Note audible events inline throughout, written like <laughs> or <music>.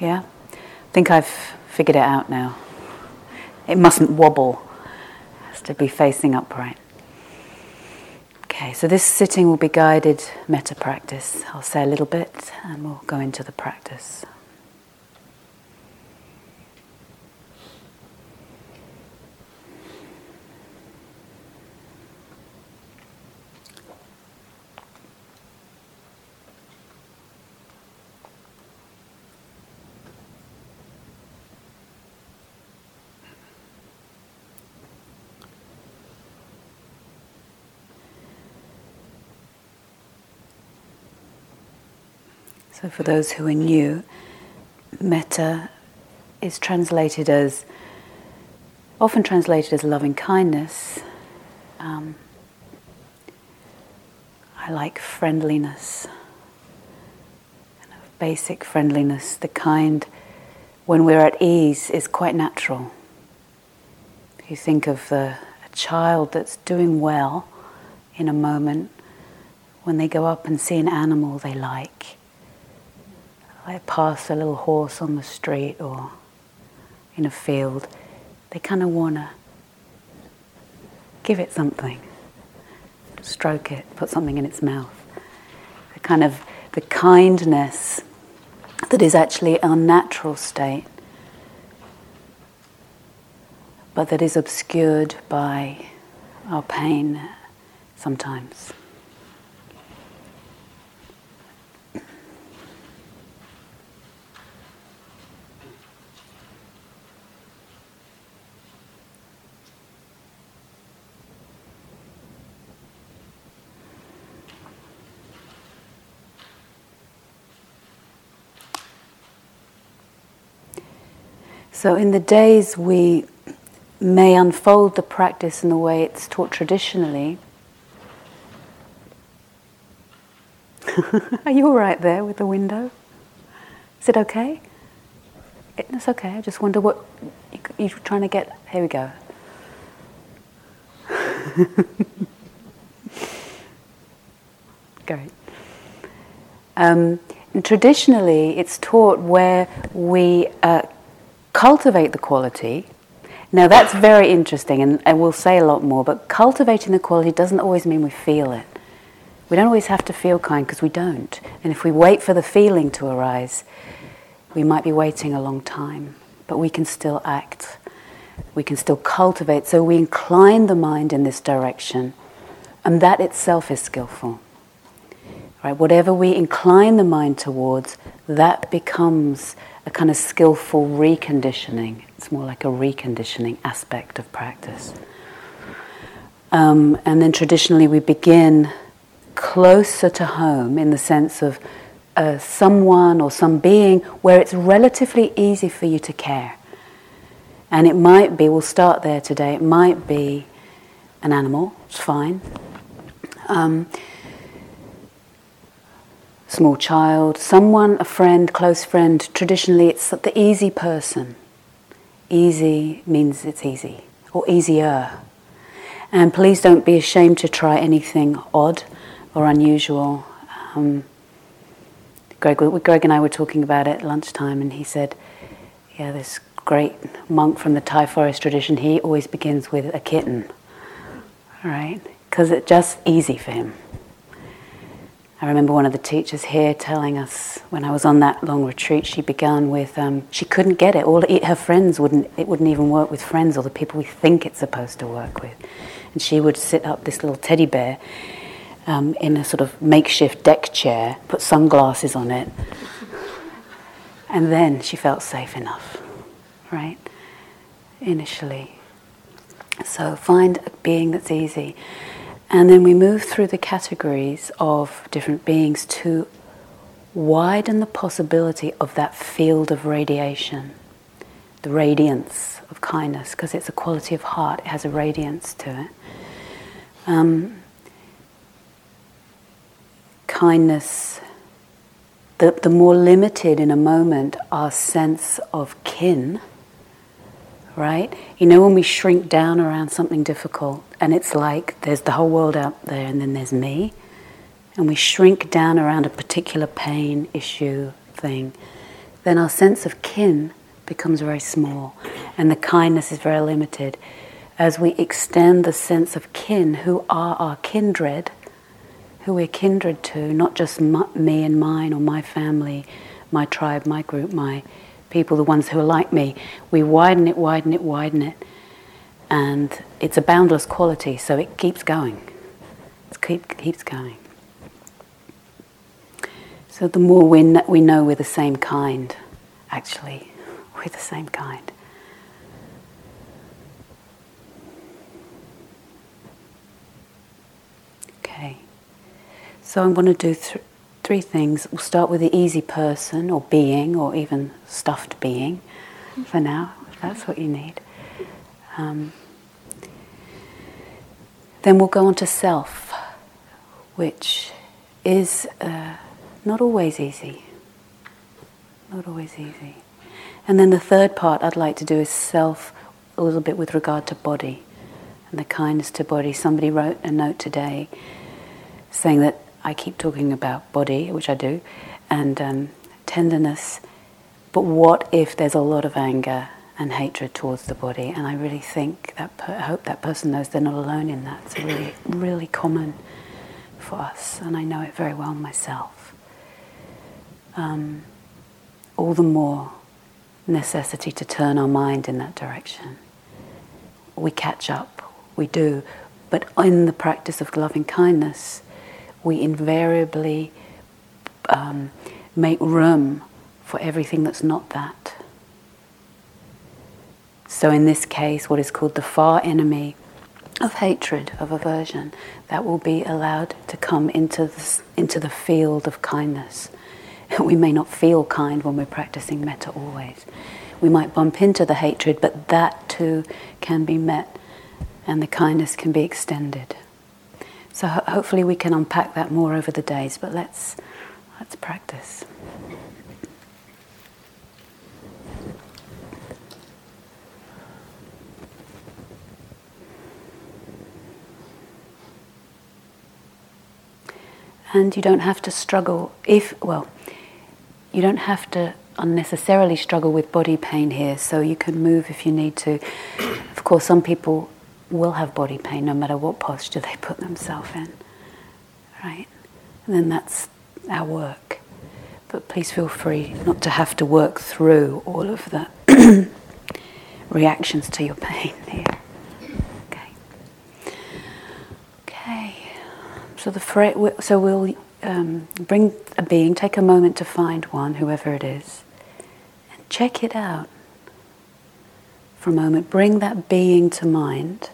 Yeah? I think I've figured it out now. It mustn't wobble, it has to be facing upright. Okay, so this sitting will be guided metta practice. I'll say a little bit and we'll go into the practice. So, for those who are new, metta is translated as, often translated as loving kindness. Um, I like friendliness, kind of basic friendliness, the kind when we're at ease is quite natural. If you think of the, a child that's doing well in a moment, when they go up and see an animal they like, I pass a little horse on the street or in a field, they kind of want to give it something, stroke it, put something in its mouth. The kind of the kindness that is actually our natural state, but that is obscured by our pain sometimes. So, in the days we may unfold the practice in the way it's taught traditionally. <laughs> Are you all right there with the window? Is it okay? It's okay. I just wonder what you're trying to get. Here we go. <laughs> Great. Um, traditionally, it's taught where we uh, cultivate the quality. Now, that's very interesting, and, and we'll say a lot more, but cultivating the quality doesn't always mean we feel it. We don't always have to feel kind because we don't. And if we wait for the feeling to arise, we might be waiting a long time, but we can still act. We can still cultivate. So we incline the mind in this direction, and that itself is skillful. Right? Whatever we incline the mind towards, that becomes a kind of skillful reconditioning. It's more like a reconditioning aspect of practice. Um, and then traditionally, we begin closer to home in the sense of uh, someone or some being where it's relatively easy for you to care. And it might be, we'll start there today, it might be an animal, it's fine. Um, small child, someone, a friend, close friend. Traditionally, it's the easy person. Easy means it's easy, or easier. And please don't be ashamed to try anything odd or unusual. Um, Greg, Greg and I were talking about it lunchtime, and he said, Yeah, this great monk from the Thai forest tradition, he always begins with a kitten, right? Because it's just easy for him. I remember one of the teachers here telling us when I was on that long retreat, she began with um, she couldn't get it. All her friends wouldn't it wouldn't even work with friends or the people we think it's supposed to work with, and she would sit up this little teddy bear um, in a sort of makeshift deck chair, put sunglasses on it, and then she felt safe enough, right? Initially, so find a being that's easy. And then we move through the categories of different beings to widen the possibility of that field of radiation, the radiance of kindness, because it's a quality of heart, it has a radiance to it. Um, kindness, the, the more limited in a moment our sense of kin right? You know, when we shrink down around something difficult, and it's like there's the whole world out there, and then there's me, and we shrink down around a particular pain, issue, thing, then our sense of kin becomes very small and the kindness is very limited. As we extend the sense of kin, who are our kindred, who we're kindred to, not just me and mine or my family, my tribe, my group, my people, the ones who are like me, we widen it, widen it, widen it. And it's a boundless quality, so it keeps going. It keep, keeps going. So the more we, kn- we know we're the same kind, actually, <laughs> we're the same kind. Okay. So I'm going to do th- three things. We'll start with the easy person or being or even stuffed being for now, if that's what you need. Um, then we'll go on to self, which is uh, not always easy. Not always easy. And then the third part I'd like to do is self, a little bit with regard to body and the kindness to body. Somebody wrote a note today saying that I keep talking about body, which I do, and um, tenderness. But what if there's a lot of anger and hatred towards the body? And I really think that per- I hope that person knows they're not alone in that. It's really, really common for us, and I know it very well myself. Um, all the more necessity to turn our mind in that direction. We catch up, we do, but in the practice of loving kindness, we invariably um, make room for everything that's not that. So, in this case, what is called the far enemy of hatred, of aversion, that will be allowed to come into the, into the field of kindness. <laughs> We may not feel kind when we're practicing metta always. We might bump into the hatred, but that too can be met and the kindness can be extended. So ho- hopefully we can unpack that more over the days, but let's, let's practice. And you don't have to struggle if, well, you don't have to unnecessarily struggle with body pain here, so you can move if you need to. Of course, some people will have body pain no matter what posture they put themselves in, right? And then that's our work. But please feel free not to have to work through all of the <coughs> reactions to your pain here. Okay. Okay. So the fra- so we'll um, bring a being, take a moment to find one, whoever it is, and check it out for a moment. Bring that being to mind.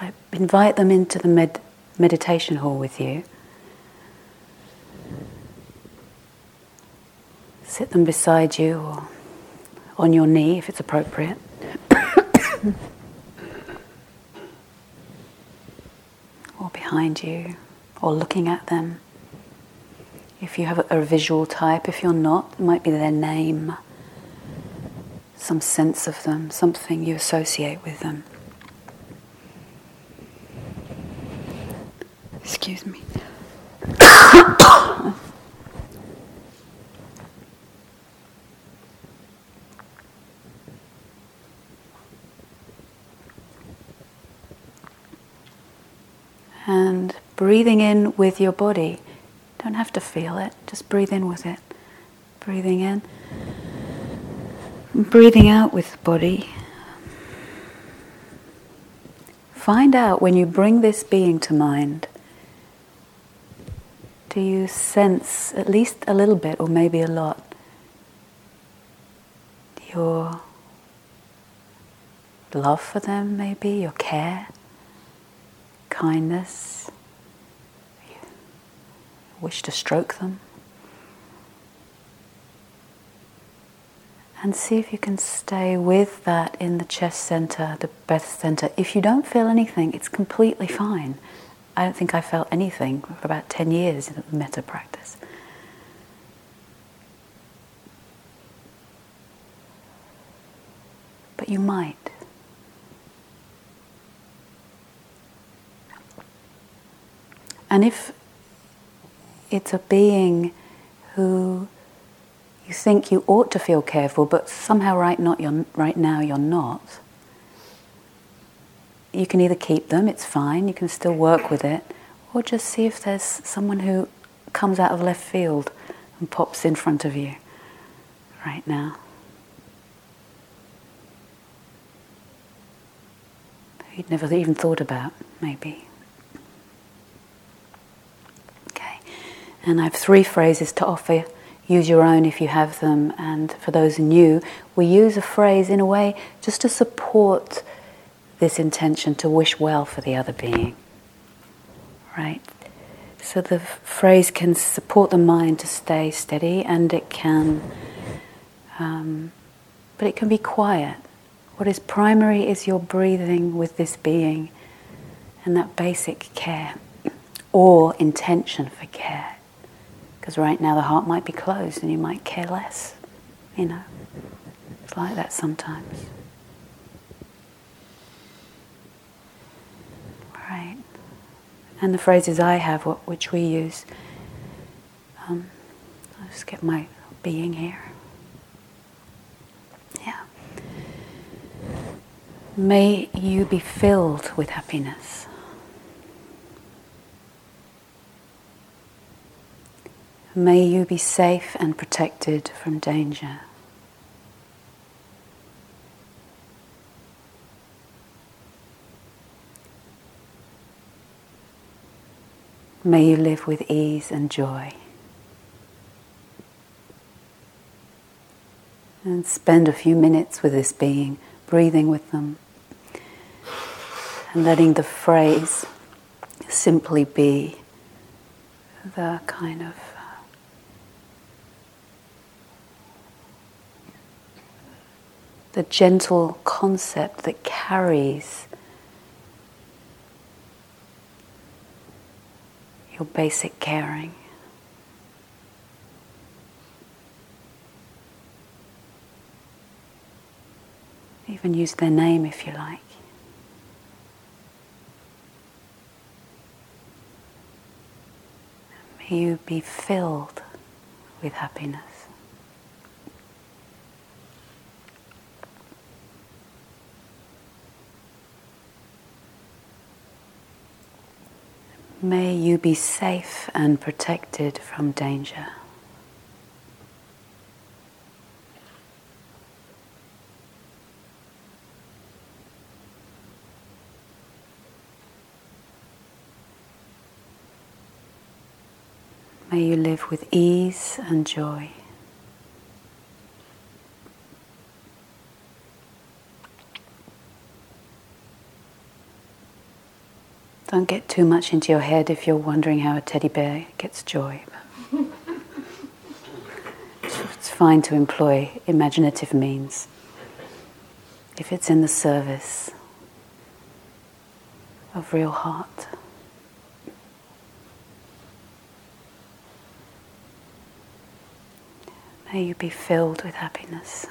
Like invite them into the med- meditation hall with you. Sit them beside you or on your knee if it's appropriate. <coughs> or behind you, or looking at them. If you have a, visual type, if you're not, it might be their name, some sense of them, something you associate with them. Excuse me. and breathing in with your body. Don't have to feel it, just breathe in with it. Breathing in. Breathing out with the body. Find out when you bring this being to mind, do you sense at least a little bit, or maybe a lot, your love for them, maybe, your care, kindness, wish to stroke them? And see if you can stay with that in the chest center, the breath center. If you don't feel anything, it's completely fine. I don't think I felt anything for about 10 years in the metta practice. But you might. And if it's a being who you think you ought to feel careful, but somehow right, not, you're, right now you're not, you can either keep them, it's fine, you can still work with it, or just see if there's someone who comes out of left field and pops in front of you right now. You'd never even thought about, maybe. Okay, and I have three phrases to offer. Use your own if you have them, and for those new, we use a phrase in a way just to support this intention to wish well for the other being. Right? So the phrase can support the mind to stay steady and it can, um, but it can be quiet. What is primary is your breathing with this being and that basic care or intention for care. Because right now the heart might be closed and you might care less, you know. It's like that sometimes. Right. And the phrases I have, which we use, um, I'll just get my being here. Yeah. May you be filled with happiness. May you be safe and protected from danger. May you live with ease and joy. And spend a few minutes with this being, breathing with them, and letting the phrase simply be the kind of uh, the gentle concept that carries your basic caring. Even use their name if you like. May you be filled with happiness. May you be safe and protected from danger. May you live with ease and joy. Don't get too much into your head if you're wondering how a teddy bear gets joy. <laughs> it's fine to employ imaginative means if it's in the service of real heart. May you be filled with happiness.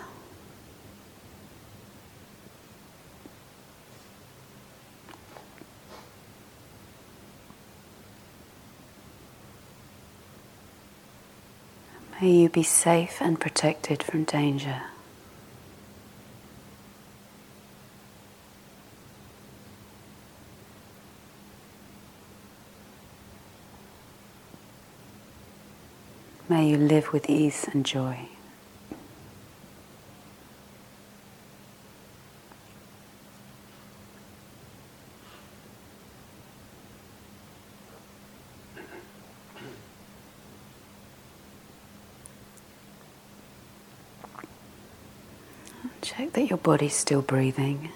May you be safe and protected from danger. May you live with ease and joy. Check that your body's still breathing.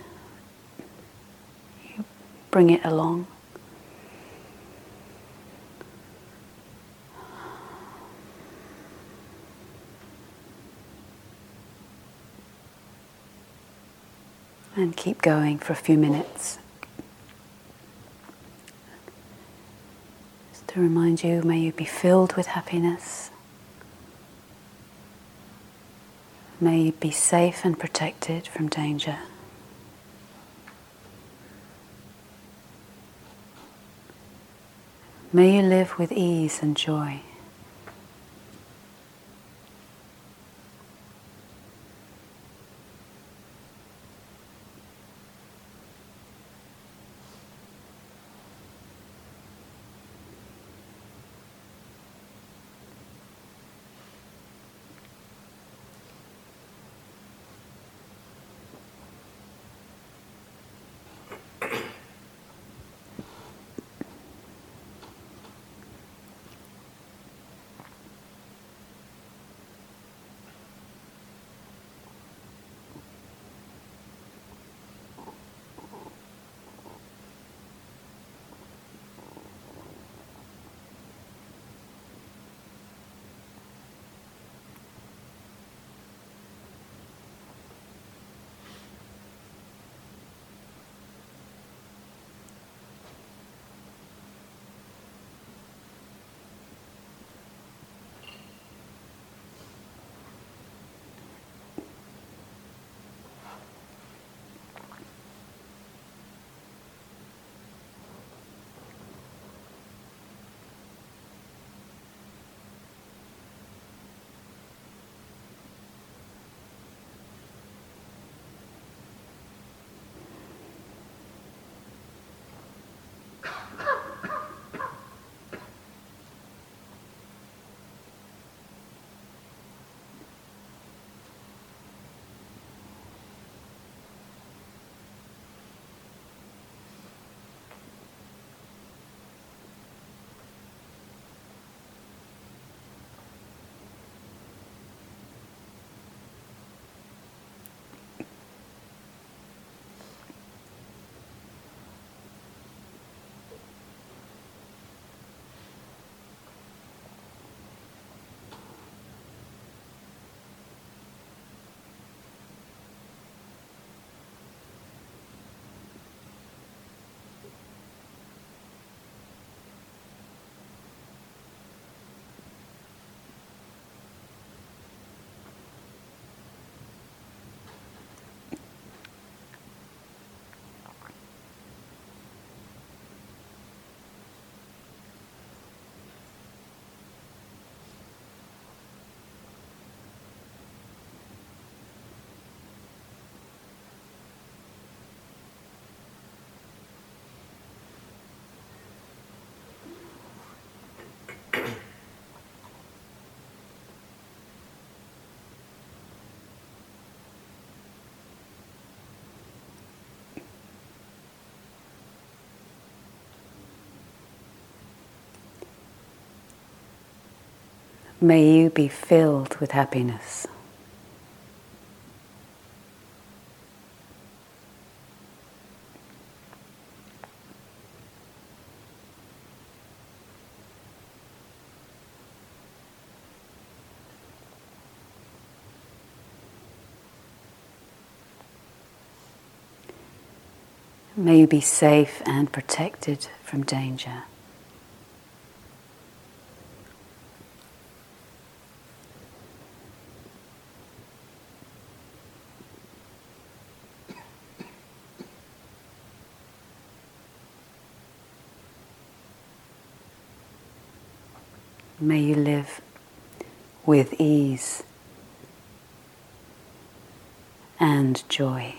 You bring it along. And keep going for a few minutes. Just to remind you, may you be filled with happiness. May you be safe and protected from danger. May you live with ease and joy. May you be filled with happiness. May you be safe and protected from danger. May you live with ease and joy.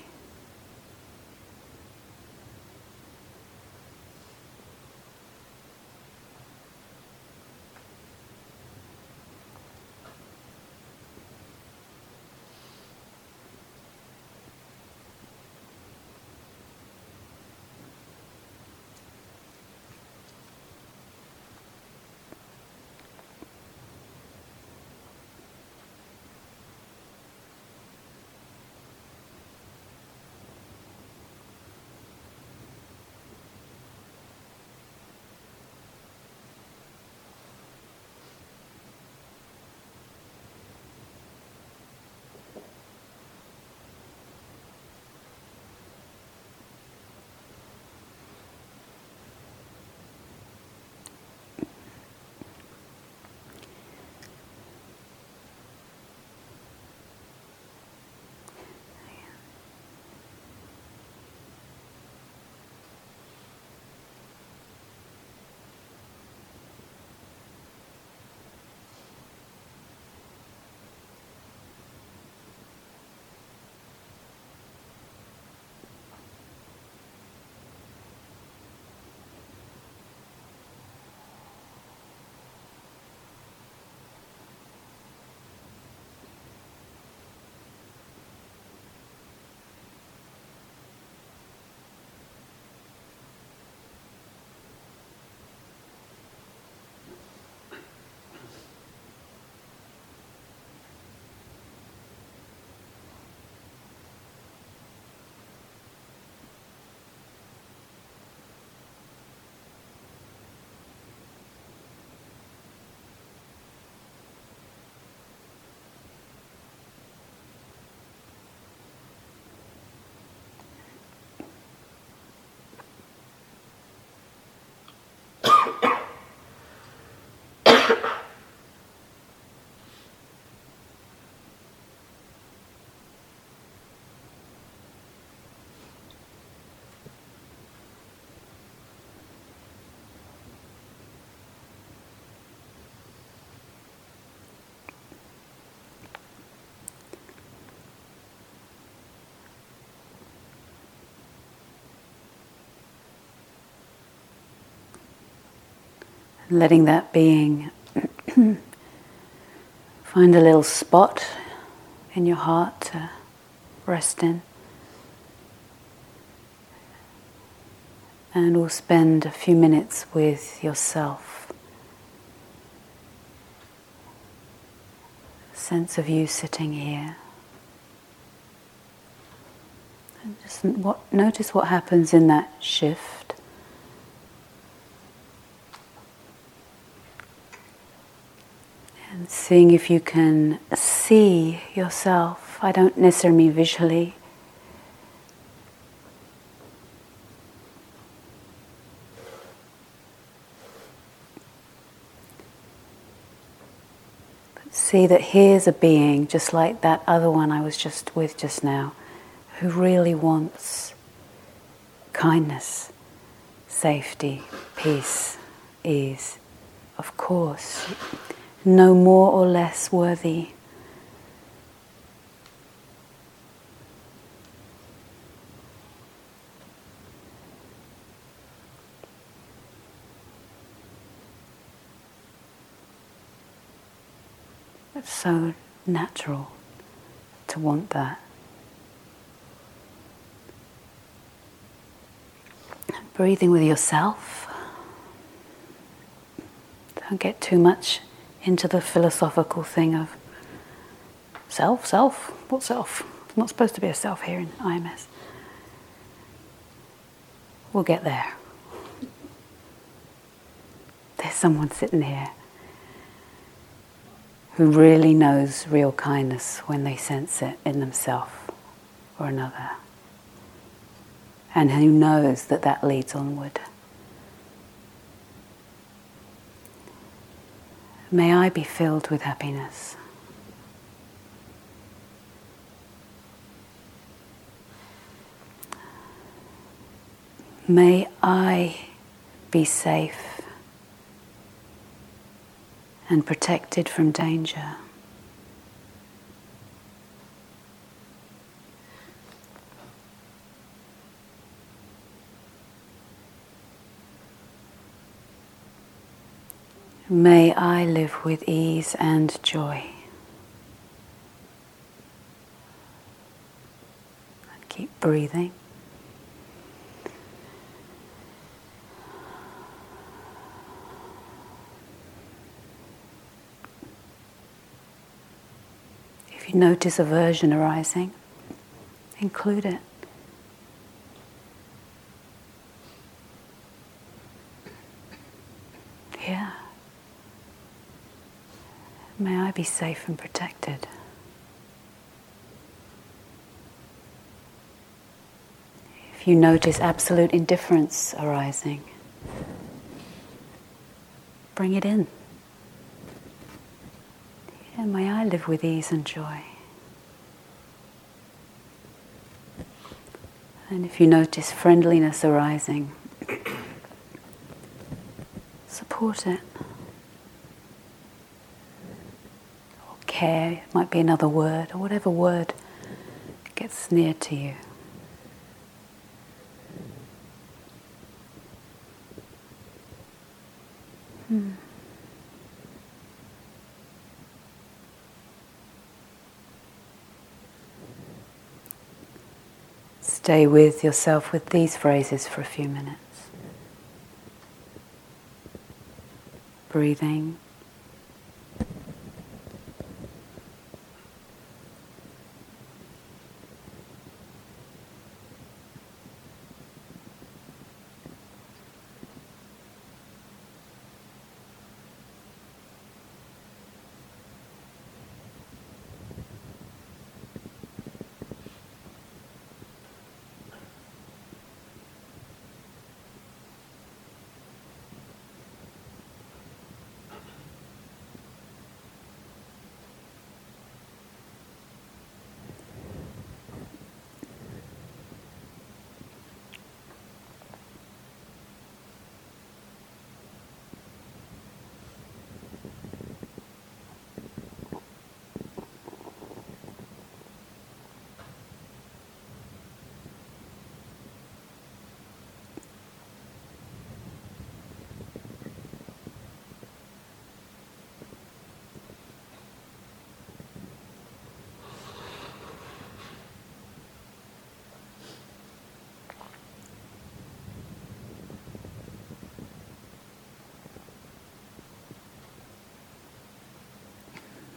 Letting that being Hmm. find a little spot in your heart to rest in. And we'll spend a few minutes with yourself. Sense of you sitting here. And just what, notice what happens in that shift. And seeing if you can see yourself. I don't necessarily mean visually. See that here's a being just like that other one I was just with just now, who really wants kindness, safety, peace, ease. Of course, no more or less worthy. It's so natural to want that. Breathing with yourself. Don't get too much into the philosophical thing of self, self, what self? It's not supposed to be a self here in IMS. We'll get there. There's someone sitting here who really knows real kindness when they sense it in themselves or another, and who knows that that leads onward. May I be filled with happiness. May I be safe and protected from danger. May I live with ease and joy. And Keep breathing. If you notice aversion arising, include it. Yeah. May I be safe and protected. If you notice absolute indifference arising, bring it in. And may I live with ease and joy. And if you notice friendliness arising, support it. Care might be another word, or whatever word gets near to you. Hmm. Stay with yourself with these phrases for a few minutes. Breathing.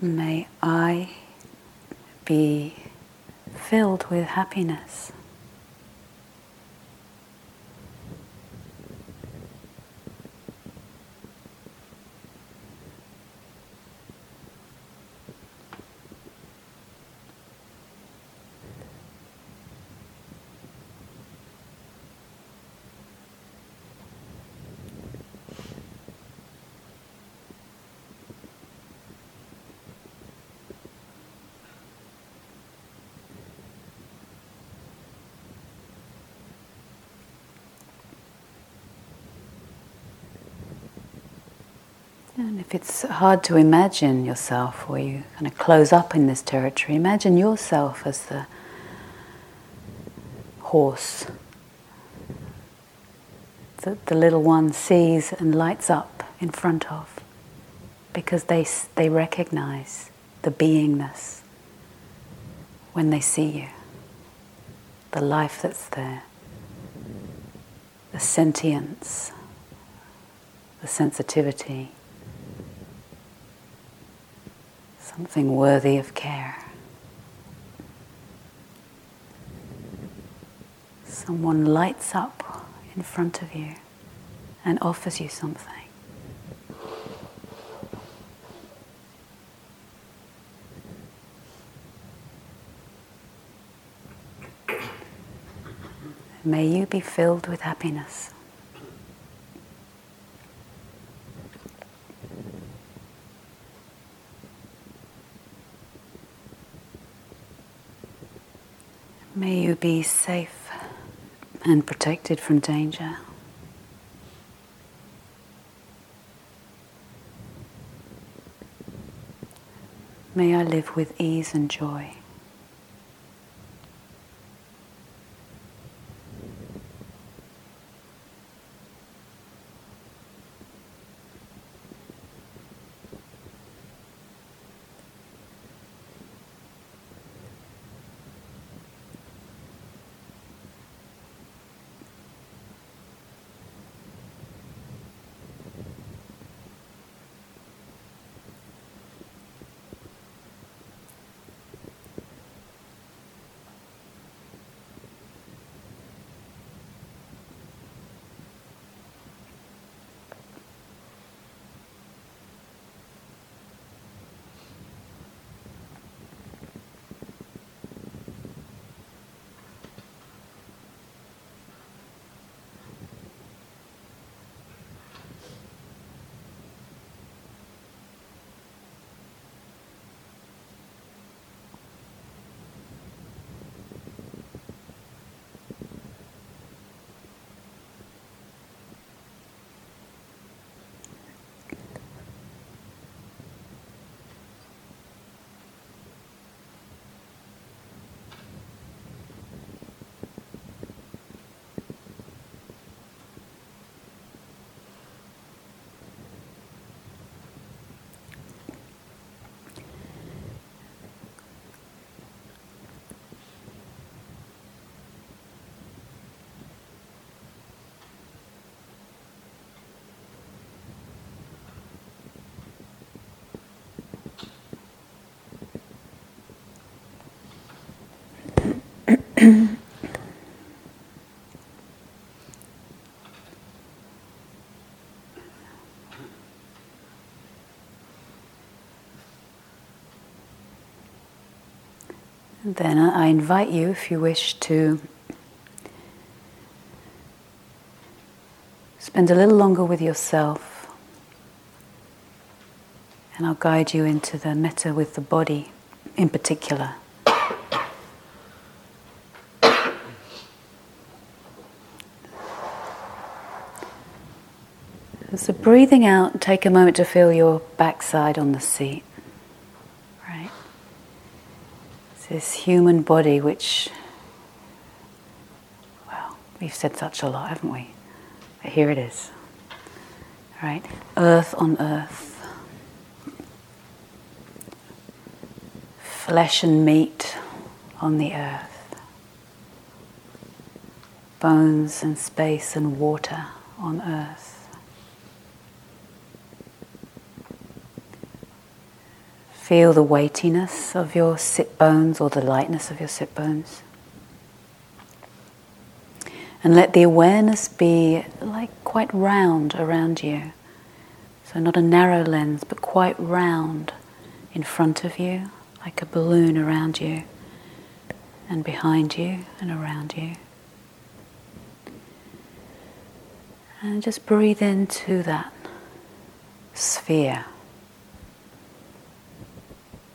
May I be filled with happiness. And if it's hard to imagine yourself, or you kind of close up in this territory, imagine yourself as the horse that the little one sees and lights up in front of because they, they recognize the beingness when they see you, the life that's there, the sentience, the sensitivity something worthy of care. Someone lights up in front of you and offers you something. May you be filled with happiness. Be safe and protected from danger. May I live with ease and joy. Then I invite you, if you wish, to spend a little longer with yourself. And I'll guide you into the metta with the body in particular. So, breathing out, take a moment to feel your backside on the seat. Right? It's this human body, which, well, we've said such a lot, haven't we? But here it is. Right? Earth on earth. Flesh and meat on the earth. Bones and space and water on earth. Feel the weightiness of your sit bones or the lightness of your sit bones. And let the awareness be like quite round around you. So, not a narrow lens, but quite round in front of you, like a balloon around you, and behind you and around you. And just breathe into that sphere.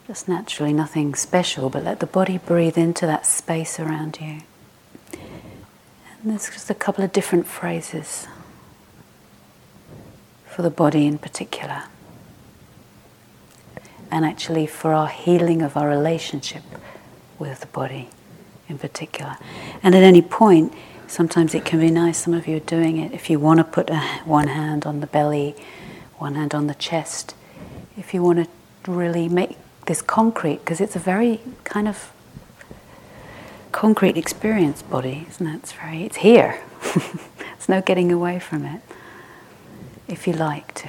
Just naturally, nothing special, but let the body breathe into that space around you. And there's just a couple of different phrases for the body in particular. And actually, for our healing of our relationship with the body in particular. And at any point, sometimes it can be nice, some of you are doing it, if you want to put a, one hand on the belly, one hand on the chest, if you want to really make this concrete, because it's a very kind of concrete experience body, isn't it? It's very, it's here. <laughs> There's no getting away from it, if you like to.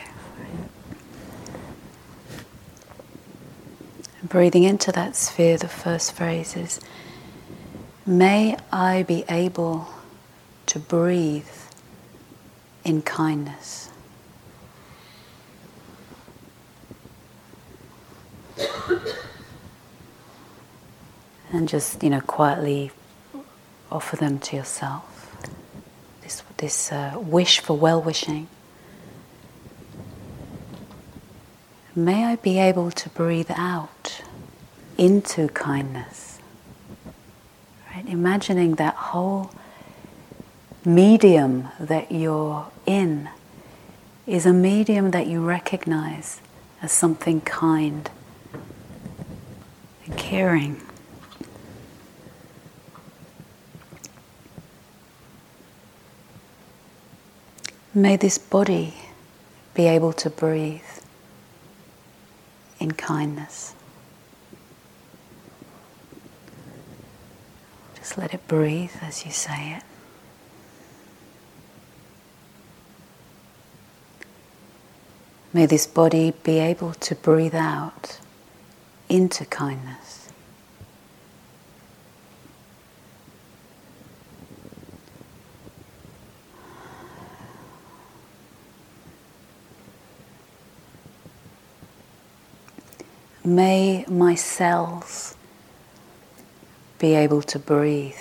Breathing into that sphere, the first phrase is May I be able to breathe in kindness. And just, you know, quietly offer them to yourself. This, this uh, wish for well wishing. May I be able to breathe out into kindness. Right? Imagining that whole medium that you're in is a medium that you recognize as something kind and caring. May this body be able to breathe in kindness. Just let it breathe as you say it. May this body be able to breathe out into kindness. May my cells be able to breathe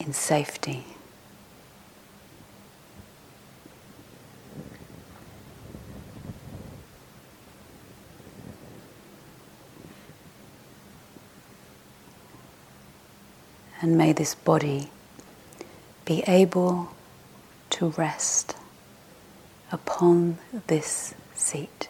in safety. And may this body be able to rest upon this seat.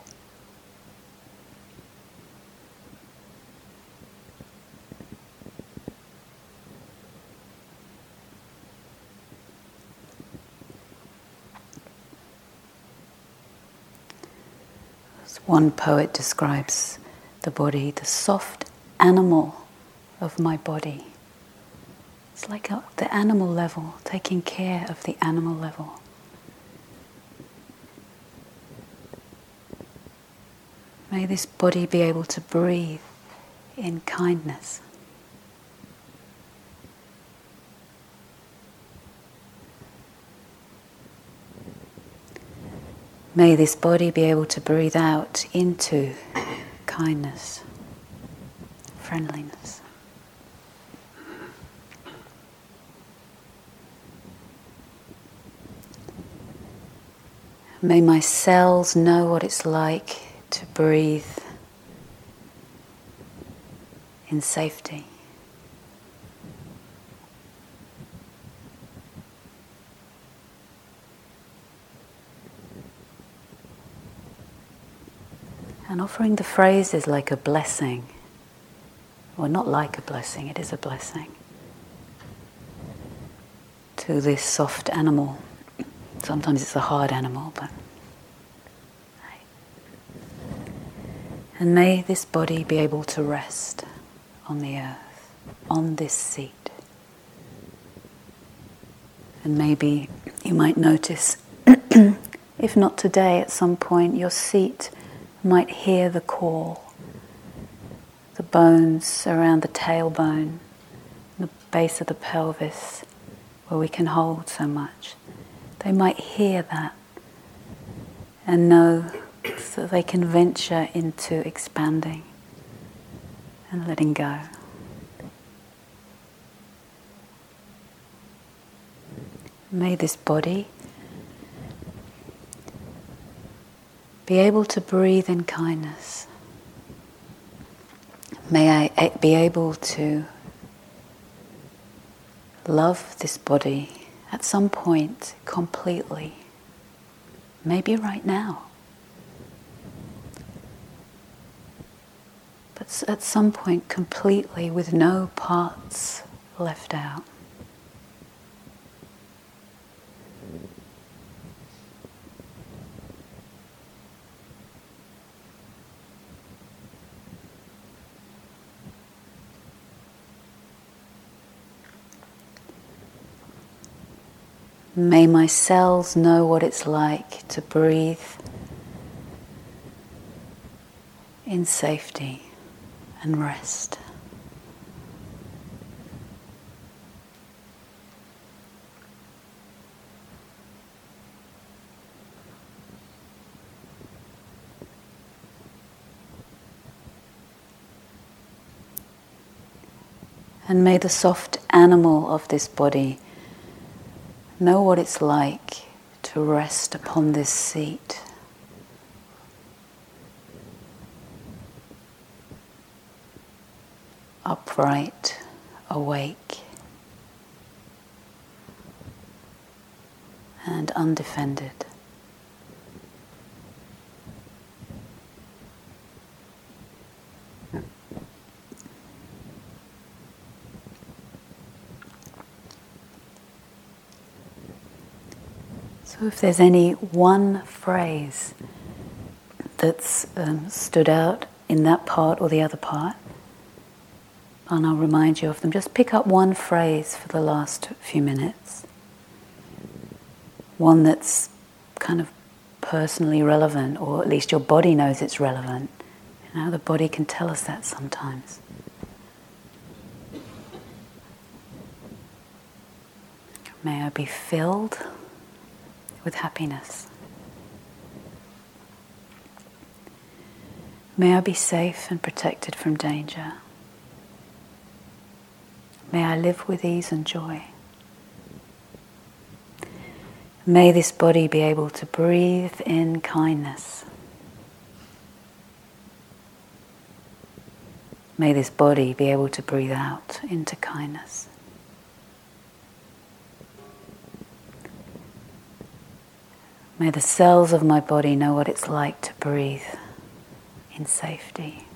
One poet describes the body, the soft animal of my body. It's like a, the animal level, taking care of the animal level. May this body be able to breathe in kindness. May this body be able to breathe out into kindness, friendliness. May my cells know what it's like to breathe in safety. And offering the phrase is like a blessing, or not like a blessing, it is a blessing, to this soft animal. Sometimes it's a hard animal, but. And may this body be able to rest on the earth, on this seat. And maybe you might notice, <clears throat> if not today, at some point, your seat might hear the call. The bones around the tailbone, the base of the pelvis, where we can hold so much. They might hear that and know so they can venture into expanding and letting go. May this body be able to breathe in kindness. May I be able to love this body at some point completely, maybe right now. But at some point, completely with no parts left out. May my cells know what it's like to breathe in safety and rest. And may the soft animal of this body know what it's like to rest upon this seat. Upright, awake, and undefended. So, if there's any one phrase that's um, stood out in that part or the other part, and I'll remind you of them, just pick up one phrase for the last few minutes. One that's kind of personally relevant, or at least your body knows it's relevant. You know, the body can tell us that sometimes. May I be filled with happiness. May I be safe and protected from danger. May I live with ease and joy. May this body be able to breathe in kindness. May this body be able to breathe out into kindness. May the cells of my body know what it's like to breathe in safety.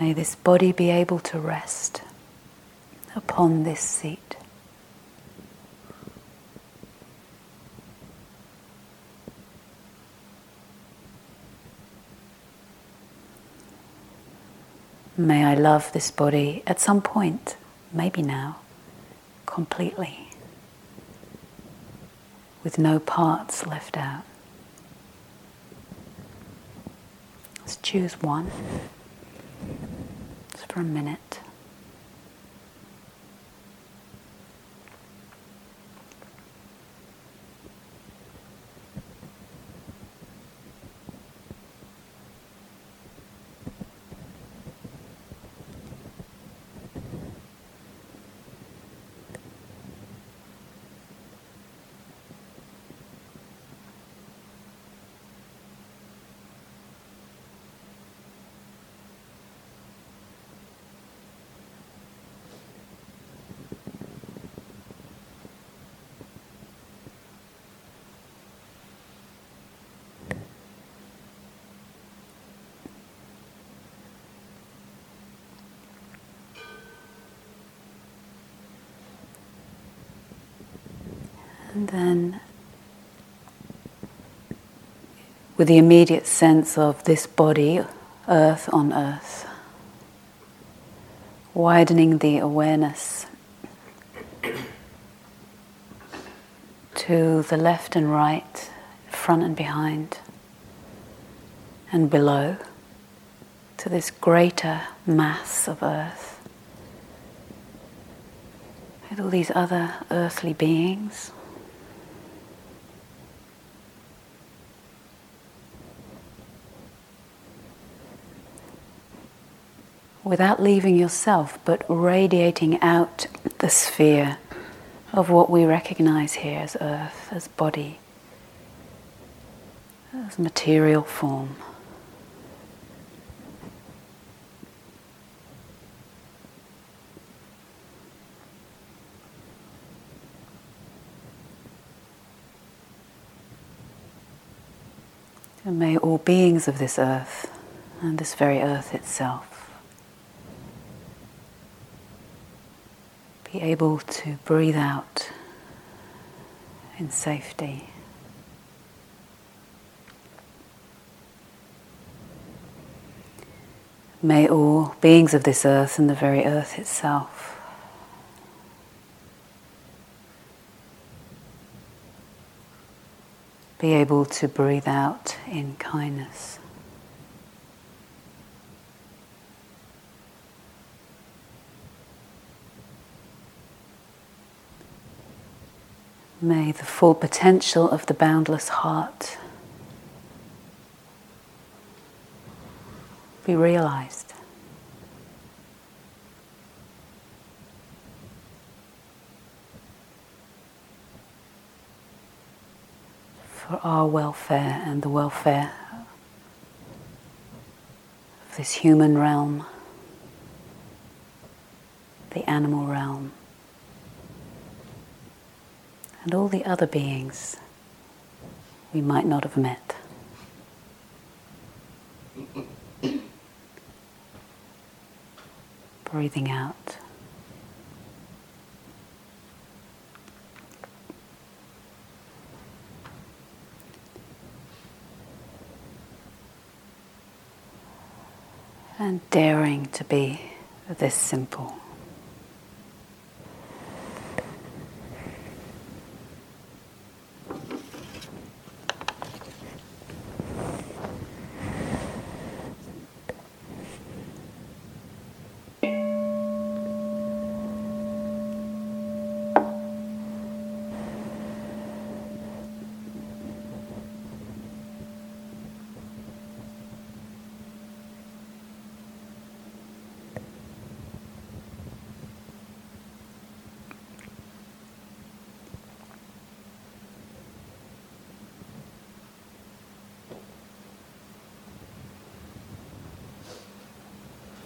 May this body be able to rest upon this seat. May I love this body at some point, maybe now, completely, with no parts left out. Let's choose one, just for a minute. And then, with the immediate sense of this body, earth on earth, widening the awareness to the left and right, front and behind, and below, to this greater mass of earth, with all these other earthly beings. Without leaving yourself, but radiating out the sphere of what we recognize here as earth, as body, as material form. And may all beings of this earth and this very earth itself be able to breathe out in safety. May all beings of this earth and the very earth itself be able to breathe out in kindness. May the full potential of the boundless heart be realized. For our welfare and the welfare of this human realm, the animal realm and all the other beings we might not have met. <coughs> Breathing out. And daring to be this simple.